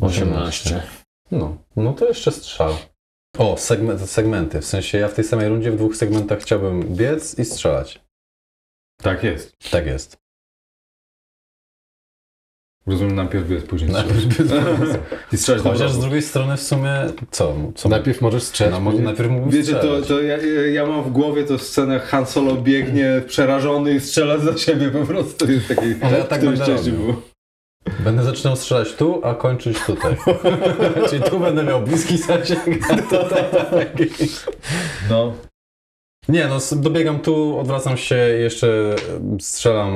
osiemnaście. No, no to jeszcze strzał. O, segment, segmenty. W sensie ja w tej samej rundzie w dwóch segmentach chciałbym biec i strzelać. Tak jest. Tak jest. Rozumiem, najpierw biec, później Najpierw strzelać. I strzelać Chociaż z drugiej strony w sumie co? co Najpierw możesz strzelać. no, może najpierw mógłbym Wiecie, to, strzelać. to ja, ja mam w głowie to scenę Han Solo biegnie przerażony i strzela za siebie po prostu. To jest taki... Ale ja tak będę było. Będę zaczynał strzelać tu, a kończyć tutaj. Czyli tu będę miał bliski zasięg, a tutaj taki. No. Nie, no dobiegam tu, odwracam się i jeszcze strzelam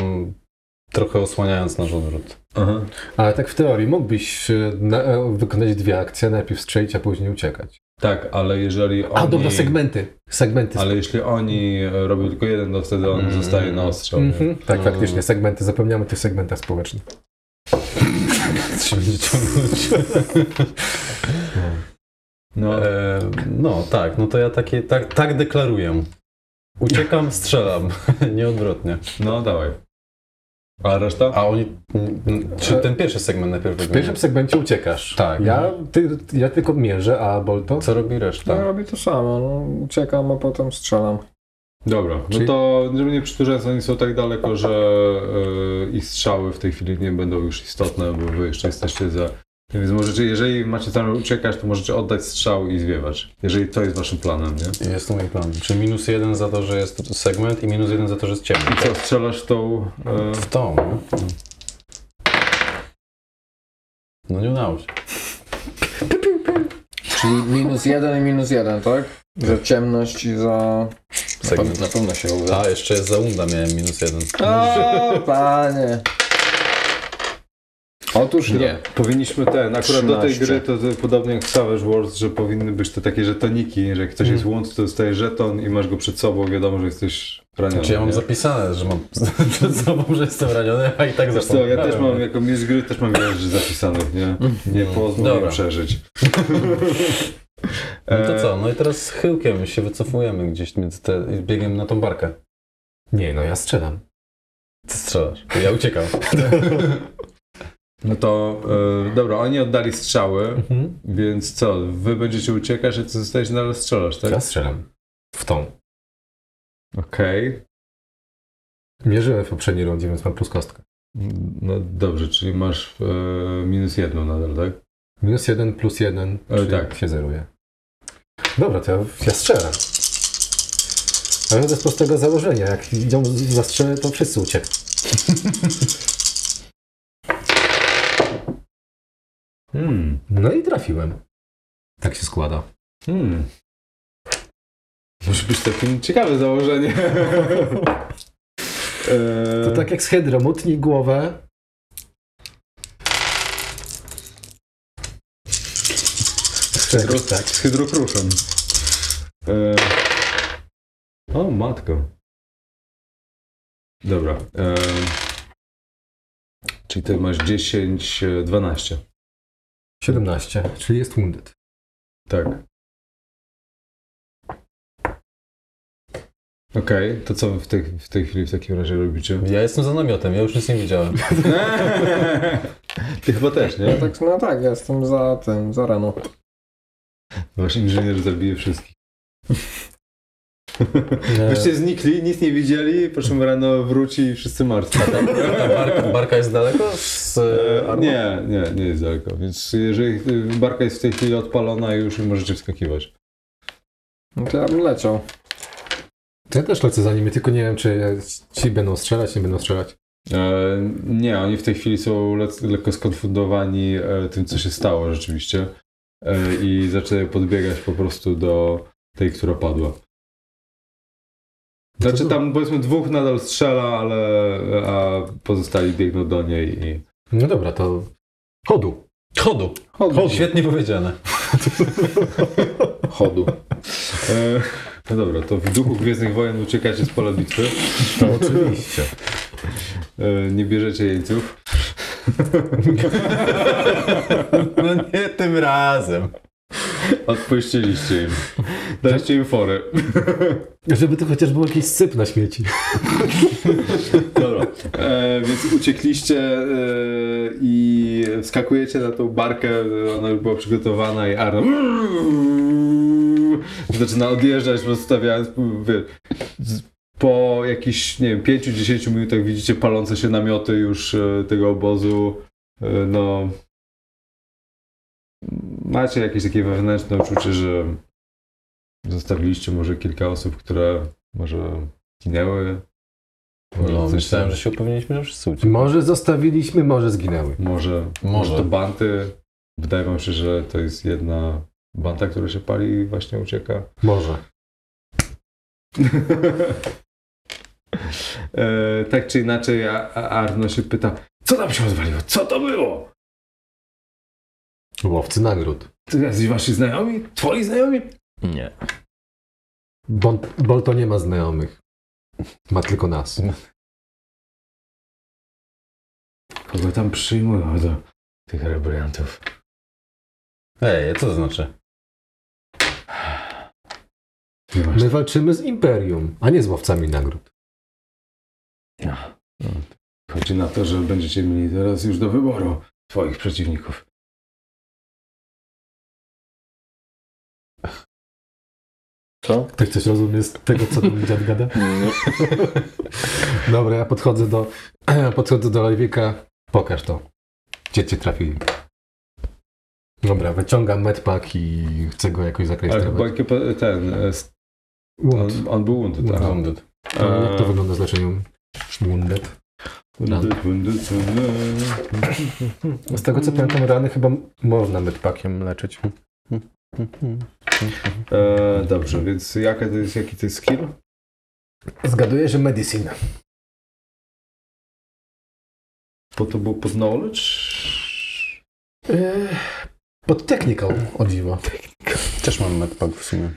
trochę osłaniając nasz odwrót. Aha. Ale tak w teorii mógłbyś e, na, e, wykonać dwie akcje, najpierw strzelić, a później uciekać. Tak, ale jeżeli oni... A dobra, segmenty. Segmenty. Ale jeśli oni e, robią tylko jeden, to wtedy on Mm. zostaje na ostrzał. nie? Mhm. Tak, No. faktycznie, segmenty. Zapomniamy o tych segmentach społecznych. będzie ciągnąć. No. E, no tak, no to ja takie, tak, tak deklaruję. Uciekam, strzelam, nieodwrotnie. no, dawaj. A reszta? A oni, czy ten pierwszy segment najpierw W pierwszym segmencie uciekasz. Tak. Ja, ty, ja tylko mierzę, a Bolto? Co robi Ja reszta? robię to samo, no, uciekam, a potem strzelam. Dobra, no Czyli- to żeby nie przyturzać, oni są tak daleko, że e, ich strzały w tej chwili nie będą już istotne, bo wy jeszcze jesteście za... Więc możecie, jeżeli macie tam uciekać, to możecie oddać strzał i zwiewać. Jeżeli to jest waszym planem, nie? Jest to mój plan. Czyli minus jeden za to, że jest segment i minus jeden za to, że jest ciemno. I co, strzelasz tą... E, W tą. no. No nie udało się. Czyli minus jeden i minus jeden, tak? Za ciemność i za... Na pewno, Segment. na pewno się uda. A, jeszcze jest za unda miałem minus jeden. O, panie. Otóż nie. Powinniśmy ten, akurat do tej 13. gry to, to podobnie jak w Savage Wars, że powinny być to takie żetoniki, że jak ktoś Mm. jest łącz, to dostajesz żeton i masz go przed sobą, wiadomo, że jesteś raniony. Znaczy ja mam nie? zapisane, że mam przed sobą, że jestem raniony, a i tak Wiesz co, ja też mam, jako mistrz gry też mam wiele rzeczy zapisanych, nie? Nie pozwól mi przeżyć. No to co? No i teraz z chyłkiem się wycofujemy gdzieś między te, biegiem na tą barkę. Nie, no ja strzelam. Ty strzelasz. Ja uciekam. No to, e, dobra, oni oddali strzały, Mhm. więc co, wy będziecie uciekać, a ty zostajesz nadal strzelasz, tak? Ja strzelam. W tą. Okej. Mierzyłem w poprzedniej rundzie, więc mam plus kostkę. No dobrze, czyli masz e, minus jedną nadal, tak? Minus jeden, plus jeden, E, czyli tak. się zeruje. Dobra, to ja, ja strzelam. Ale to z prostego założenia. Jak ją zastrzelę, to wszyscy uciekną. Hmm. No i trafiłem. Tak się składa. Hmm. Może być takim ciekawe założenie. e, To tak jak z Hydro, mutnij głowę. Tak. Z hydrokruszem. E, o, matko. Dobra. E, czyli ty masz 10, e, 12. 17, czyli jest wounded. Tak. Okej, to co wy w tej, w tej chwili w takim razie robicie? Ja jestem za namiotem, ja już nic nie widziałem. Ty chyba też, nie? Ja tak, no tak, ja jestem za tym, za rano. Wasz inżynier zabije wszystkich. Wyście znikli, nic nie widzieli, po czym rano wróci i wszyscy martwi. Ta barka, barka jest daleko z E, nie, nie, nie jest daleko. Więc jeżeli y, barka jest w tej chwili odpalona, już możecie wskakiwać. No to ja bym leciał. To ja też lecę za nimi, tylko nie wiem, czy ci będą strzelać, nie będą strzelać. E, nie, oni w tej chwili są lec- lekko skonfundowani e, tym, co się stało rzeczywiście. E, I zaczynają podbiegać po prostu do tej, która padła. Znaczy tam powiedzmy dwóch nadal strzela, ale a pozostali biegną do niej i... No dobra, to chodu. Chodu. Chodu. Świetnie powiedziane. Chodu. E, no dobra, to w duchu Gwiezdnych Wojen uciekacie z pola bitwy. To oczywiście. E, nie bierzecie jeńców. No nie tym razem. Odpuściliście im. Daliście im fory. Żeby to chociaż był jakiś syp na śmieci. Dobra. E, więc uciekliście e, i wskakujecie na tą barkę, ona już była przygotowana i Arno zaczyna odjeżdżać, z- po jakichś, nie wiem, 5-10 minutach widzicie palące się namioty już e, tego obozu. E, no macie jakieś takie wewnętrzne uczucie, że zostawiliście może kilka osób, które może zginęły. Może No, myślałem, że się upewniliśmy, że wszyscy uciekli. Może zostawiliśmy, może zginęły. Może, może. Może. to banty. Wydaje wam się, że to jest jedna banda, która się pali i właśnie ucieka. Może. e, tak czy inaczej, Arno się pyta, co tam się odwaliło? Co to było? Łowcy nagród. Ty jesteś wasi znajomi? Twoi znajomi? Nie. Bon, Bolto nie ma znajomych. Ma tylko nas. Kogo tam przyjmują do tych rebeliantów? Ej, co to znaczy? My walczymy z Imperium, a nie z łowcami nagród. Chodzi na to, że będziecie mieli teraz już do wyboru swoich przeciwników. Co? Ktoś coś rozumie z tego, co tam dziad gada? Dobra, ja podchodzę do podchodzę do Lejwika. Pokaż to. Gdzie cię trafili? Dobra, wyciągam medpack i chcę go jakoś Ale ekipa- ten, e, Wound. on, on był wounded, tak? Wounded. A Jak to wygląda z leczeniem Wounded? Z tego co pamiętam, rany chyba można medpackiem leczyć. E, dobrze, więc jaka to jest, jaki to jest skill? Zgaduję, że medicine. Bo to było pod knowledge? Eee, pod technical, o dziwo. Też mam medpack w sumie.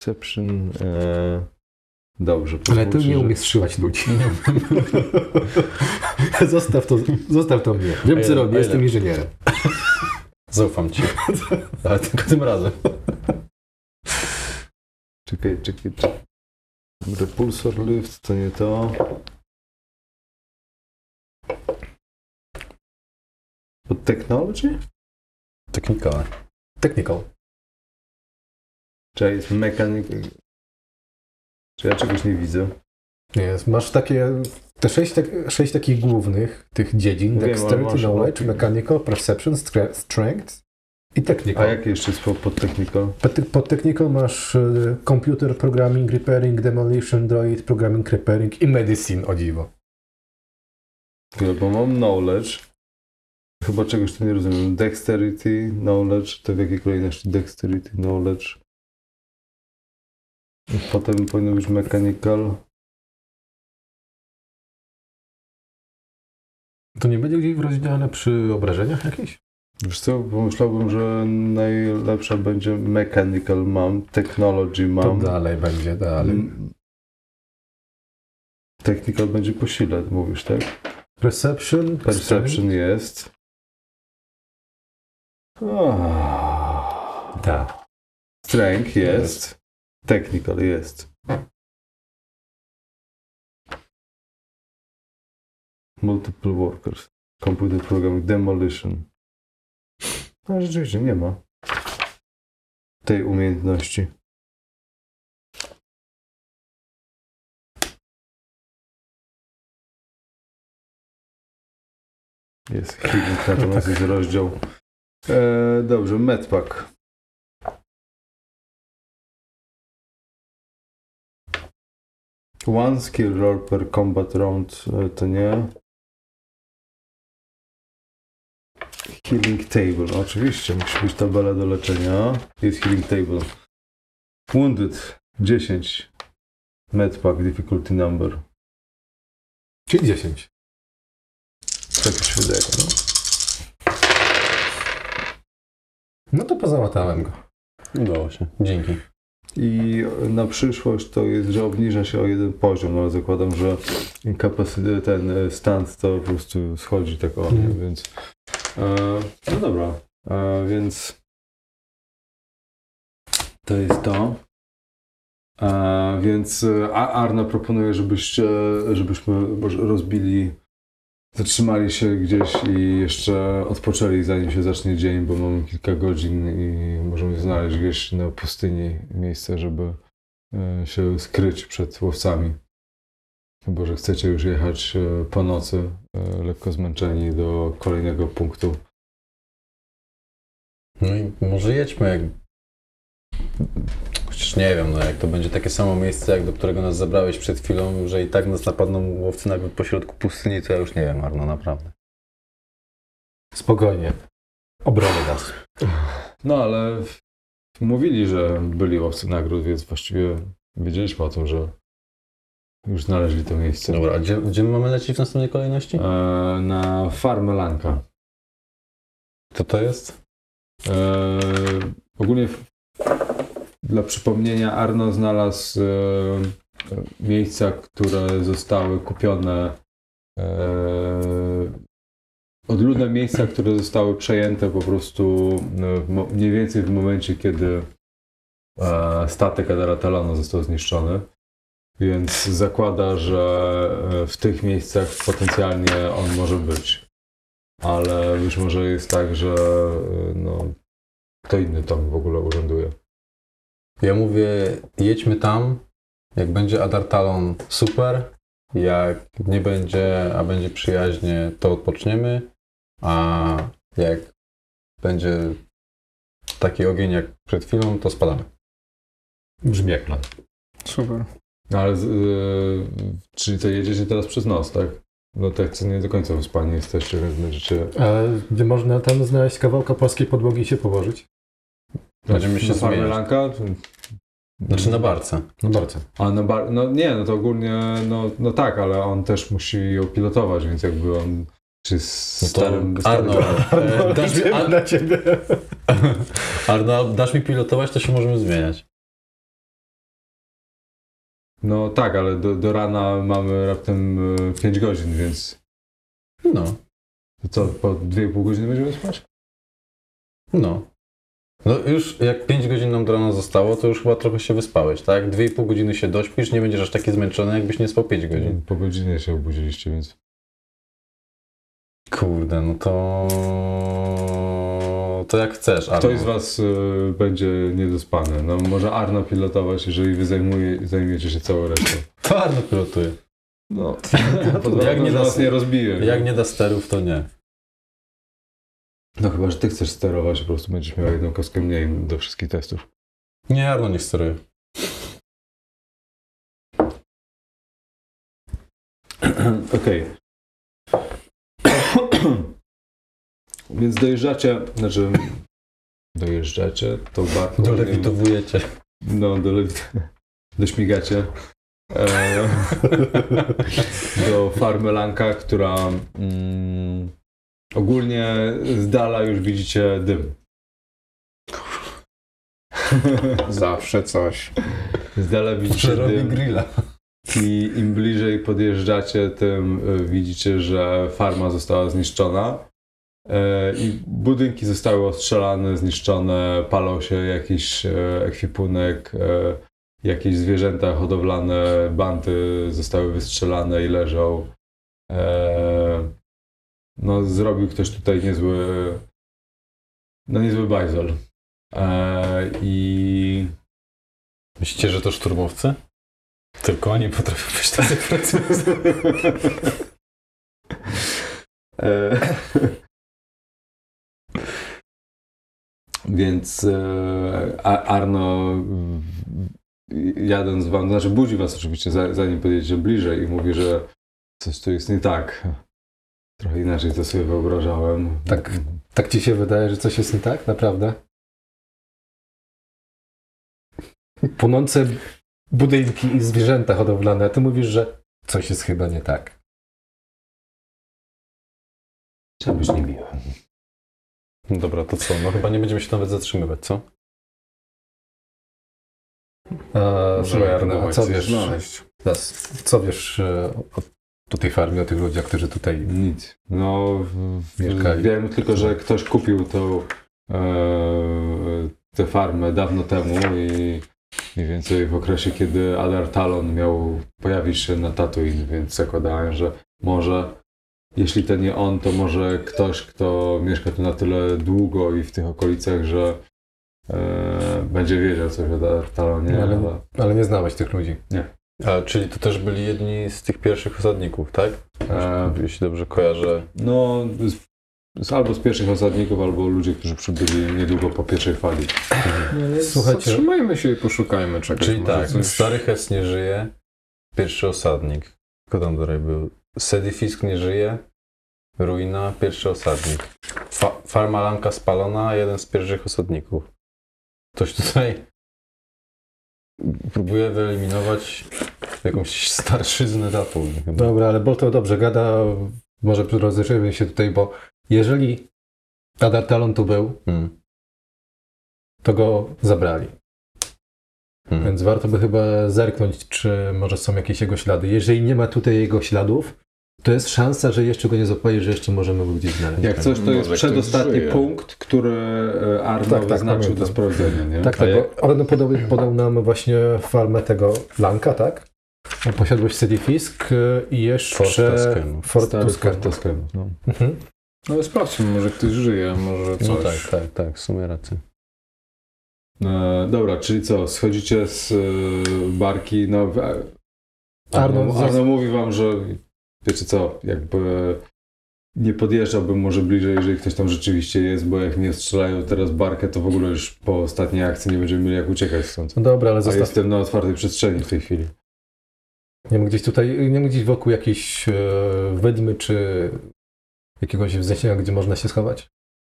Perception. E, dobrze. Ale ty nie że- umiesz strzyłać ludzi. zostaw, to, zostaw to mnie. Wiem co robię, jestem inżynierem. Zaufam ci. Ale tylko tym razem. Czekaj, czekaj, czekaj. Repulsor lift, to nie to. Pod technology? Technical. Technical. Czy jest mechanic? Czy ja czegoś nie widzę? Jest. Masz takie, te sześć, tak, sześć takich głównych tych dziedzin. Wiem, Dexterity, masz- Knowledge, Mechanical, Perception, stre- Strength i A Technical. jakie jeszcze jest pod, technical? Pod, Technical masz e, Computer Programming, Repairing, Demolition, Droid, Programming, Repairing i Medicine, o dziwo. Ja, bo mam knowledge. Chyba czegoś tu nie rozumiem. Dexterity, knowledge, to w jakiej kolejności dexterity, knowledge. Potem powinno być mechanical. To nie będzie gdzieś rozdzielane przy obrażeniach jakichś? Wiesz co, pomyślałbym, że najlepsza będzie mechanical mam, technology To mam. dalej będzie, dalej. Mm. Technical będzie po sile, mówisz, tak? Perception, Perception jest. Ah. Tak. Strength jest. Technical jest. Multiple workers. Computer programming demolition. No rzeczywiście nie ma tej umiejętności. Jest healing, natomiast jest rozdział. E, dobrze, medpack. One skill roll per combat round, e, to nie. Healing table, oczywiście, musi być tabela do leczenia. Jest healing table. Wounded, 10. Medpack, difficulty number. Czyli 10. Tak się wydaje, no. No to pozałatałem go. Udało się. Dzięki. I na przyszłość to jest, że obniża się o jeden poziom, no ale zakładam, że ten e, stand to po prostu schodzi tak o? Mhm. więc e, no dobra, e, więc to jest to. E, więc Arna proponuje, żebyście, żebyśmy rozbili, zatrzymali się gdzieś i jeszcze odpoczęli zanim się zacznie dzień, bo mamy kilka godzin i możemy znaleźć gdzieś na pustyni miejsce, żeby się skryć przed łowcami. Chyba, że chcecie już jechać e, po nocy, e, lekko zmęczeni do kolejnego punktu. No i może jedźmy jak... Chociaż nie wiem, no jak to będzie takie samo miejsce, jak do którego nas zabrałeś przed chwilą, że i tak nas napadną łowcy nagle pośrodku pustyni, to ja już nie wiem, Arno, naprawdę. Spokojnie. Obronię nas. No ale mówili, że byli łowcy nagród, więc właściwie wiedzieliśmy o tym, że już znaleźli to miejsce. Dobra, a gdzie, gdzie my mamy lecieć w następnej kolejności? E, na farmę Lanka. Co to jest? E, ogólnie w, dla przypomnienia Arno znalazł e, miejsca, które zostały kupione e, odludne miejsca, które zostały przejęte po prostu mo- mniej więcej w momencie, kiedy e, statek Adara Talana został zniszczony. Więc zakłada, że e, w tych miejscach potencjalnie on może być. Ale być może jest tak, że e, no, kto inny tam w ogóle urzęduje. Ja mówię, jedźmy tam, jak będzie Adartalon, super, jak nie będzie, a będzie przyjaźnie, to odpoczniemy, a jak będzie taki ogień jak przed chwilą, to spadamy. Brzmi jak plan. Super. No ale, e, czyli to jedziecie teraz przez noc, tak? No tak, co nie do końca wyspani jesteście, więc będziecie... Ale gdzie można tam znaleźć kawałka płaskiej podłogi i się położyć? Będziemy się na. Lanka? Znaczy na barce. No bardzo. A no, bar- no nie, no to ogólnie, no, no tak, ale on też musi ją pilotować, więc jakby on czy z No to starym... starym Arno, e, dasz mi, Ar- dla ciebie. Arno, dasz mi pilotować, to się możemy zmieniać. No tak, ale do, do rana mamy raptem 5 godzin, więc No, to co, po 2,5 godziny będziemy spać? no. No już jak 5 godzin nam do rana zostało, to już chyba trochę się wyspałeś, tak? 2,5 godziny się dośpisz, nie będziesz aż taki zmęczony, jakbyś nie spał 5 godzin. Po godzinie się obudziliście, więc... Kurde, no to... To jak chcesz, Arno. Ktoś z was y, będzie niedospany. No może Arno pilotować, jeżeli wy zajmuje, zajmiecie się całą resztą. To Arno pilotuje. No, Jak jak nie da- was nie rozbije. Jak nie da sterów, to nie. No chyba, że ty chcesz sterować, po prostu będziesz miał jedną kostkę mniej do wszystkich testów. Nie, Arno nie steruje. Okej. Więc dojeżdżacie, znaczy dojeżdżacie, to bardzo... Dolewitowujecie. No, do, dośmigacie e, do farmy Lanka, która mm, ogólnie z dala już widzicie dym. Zawsze coś. Z dala widzicie Przerobi dym grilla. i im bliżej podjeżdżacie, tym e, widzicie, że farma została zniszczona. E, I budynki zostały ostrzelane, zniszczone, palą się jakiś e, ekwipunek, e, jakieś zwierzęta hodowlane, banty zostały wystrzelane i leżą. no zrobił ktoś tutaj niezły, no niezły bajzel. I Myślicie, że to szturmowcy? Tylko oni potrafią być tacy precyzyjni. Więc e, Arno jadąc wam, znaczy budzi was oczywiście za- zanim podjedziecie bliżej i mówi, że coś tu jest nie tak. Trochę inaczej to sobie wyobrażałem. Tak. Tak ci się wydaje, że coś jest nie tak? Naprawdę? Płonące budynki i zwierzęta hodowlane, a ty mówisz, że coś jest chyba nie tak. Trzeba być niemiły. Dobra, to co? No chyba nie będziemy się nawet zatrzymywać, co? Słuchaj, Arno, a co wiesz, znaleźć. Zas, co wiesz e, o, o tej farmie, o tych ludziach, którzy tutaj... Nic. No, Mieszkali. wiem tylko, że ktoś kupił tą e, tę farmę dawno temu i mniej więcej w okresie, kiedy Adar Talon miał pojawić się na Tatooine, więc zakładałem, że może, jeśli to nie on, to może ktoś, kto mieszka tu na tyle długo i w tych okolicach, że e, będzie wiedział coś o Talonie, No, ale- ale Ale nie znałeś tych ludzi. A, czyli to też byli jedni z tych pierwszych osadników, tak? e, Jeśli dobrze kojarzę. No, z, z, albo z pierwszych osadników, albo ludzie, którzy przybyli niedługo po pierwszej fali. Słuchajcie- Zatrzymajmy się i poszukajmy czegoś. Czyli tak, coś- stary Hes nie żyje, pierwszy osadnik. Kto tam dalej był? Sedifisk nie żyje, ruina, pierwszy osadnik. Fa farma Lanka spalona, jeden z pierwszych osadników. Ktoś tutaj próbuje wyeliminować jakąś starszyznę datu. Dobra, ale Bolto dobrze gada, może rozejrzyjmy się tutaj, bo jeżeli Adar Talon tu był, Hmm. to go zabrali. Hmm. Więc warto by chyba zerknąć, czy może są jakieś jego ślady. Jeżeli nie ma tutaj jego śladów, to jest szansa, że jeszcze go nie zapali, że jeszcze możemy go gdzieś znaleźć. Jak coś, to jest przedostatni punkt, który e, Arno Tak, tak, wyznaczył pamiętam. do sprawdzenia. Nie? Tak, tak, jak- podał, podał nam właśnie farmę tego Lanka, tak? Posiadłość Sedifisk y, i jeszcze Fort Tusken, no. Mhm. No ale sprawdźmy, może ktoś żyje, może coś. No tak, tak, tak, w sumie rację. E, dobra, czyli co, schodzicie z e, barki, no... e, Arno, Arno, Arno mówi wam, że wiecie co, jakby nie podjeżdżałbym może bliżej, jeżeli ktoś tam rzeczywiście jest, bo jak nie strzelają teraz barkę, to w ogóle już po ostatniej akcji nie będziemy mieli jak uciekać stąd. No dobra, ale A zostaw. jestem na otwartej przestrzeni w tej chwili. Nie ma gdzieś tutaj, nie ma gdzieś wokół jakiejś e, wydmy czy jakiegoś wzniesienia, gdzie można się schować?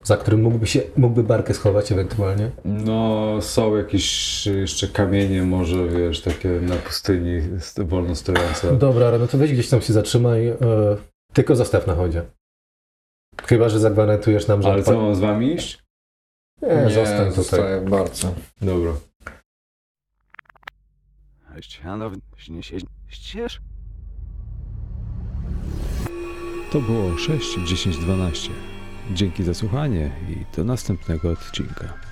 Za którym mógłby się, mógłby barkę schować ewentualnie? No, są jakieś jeszcze kamienie, może wiesz, takie na pustyni st- wolno stojące. Dobra, ale no to weź gdzieś tam się zatrzymaj, e, tylko zostaw na chodzie. Chyba, że zagwarantujesz nam, że... Ale co, mam z wami iść? Nie, zostań tutaj. barce. Dobra. To było 6, 10, 12. Dzięki za słuchanie i do następnego odcinka.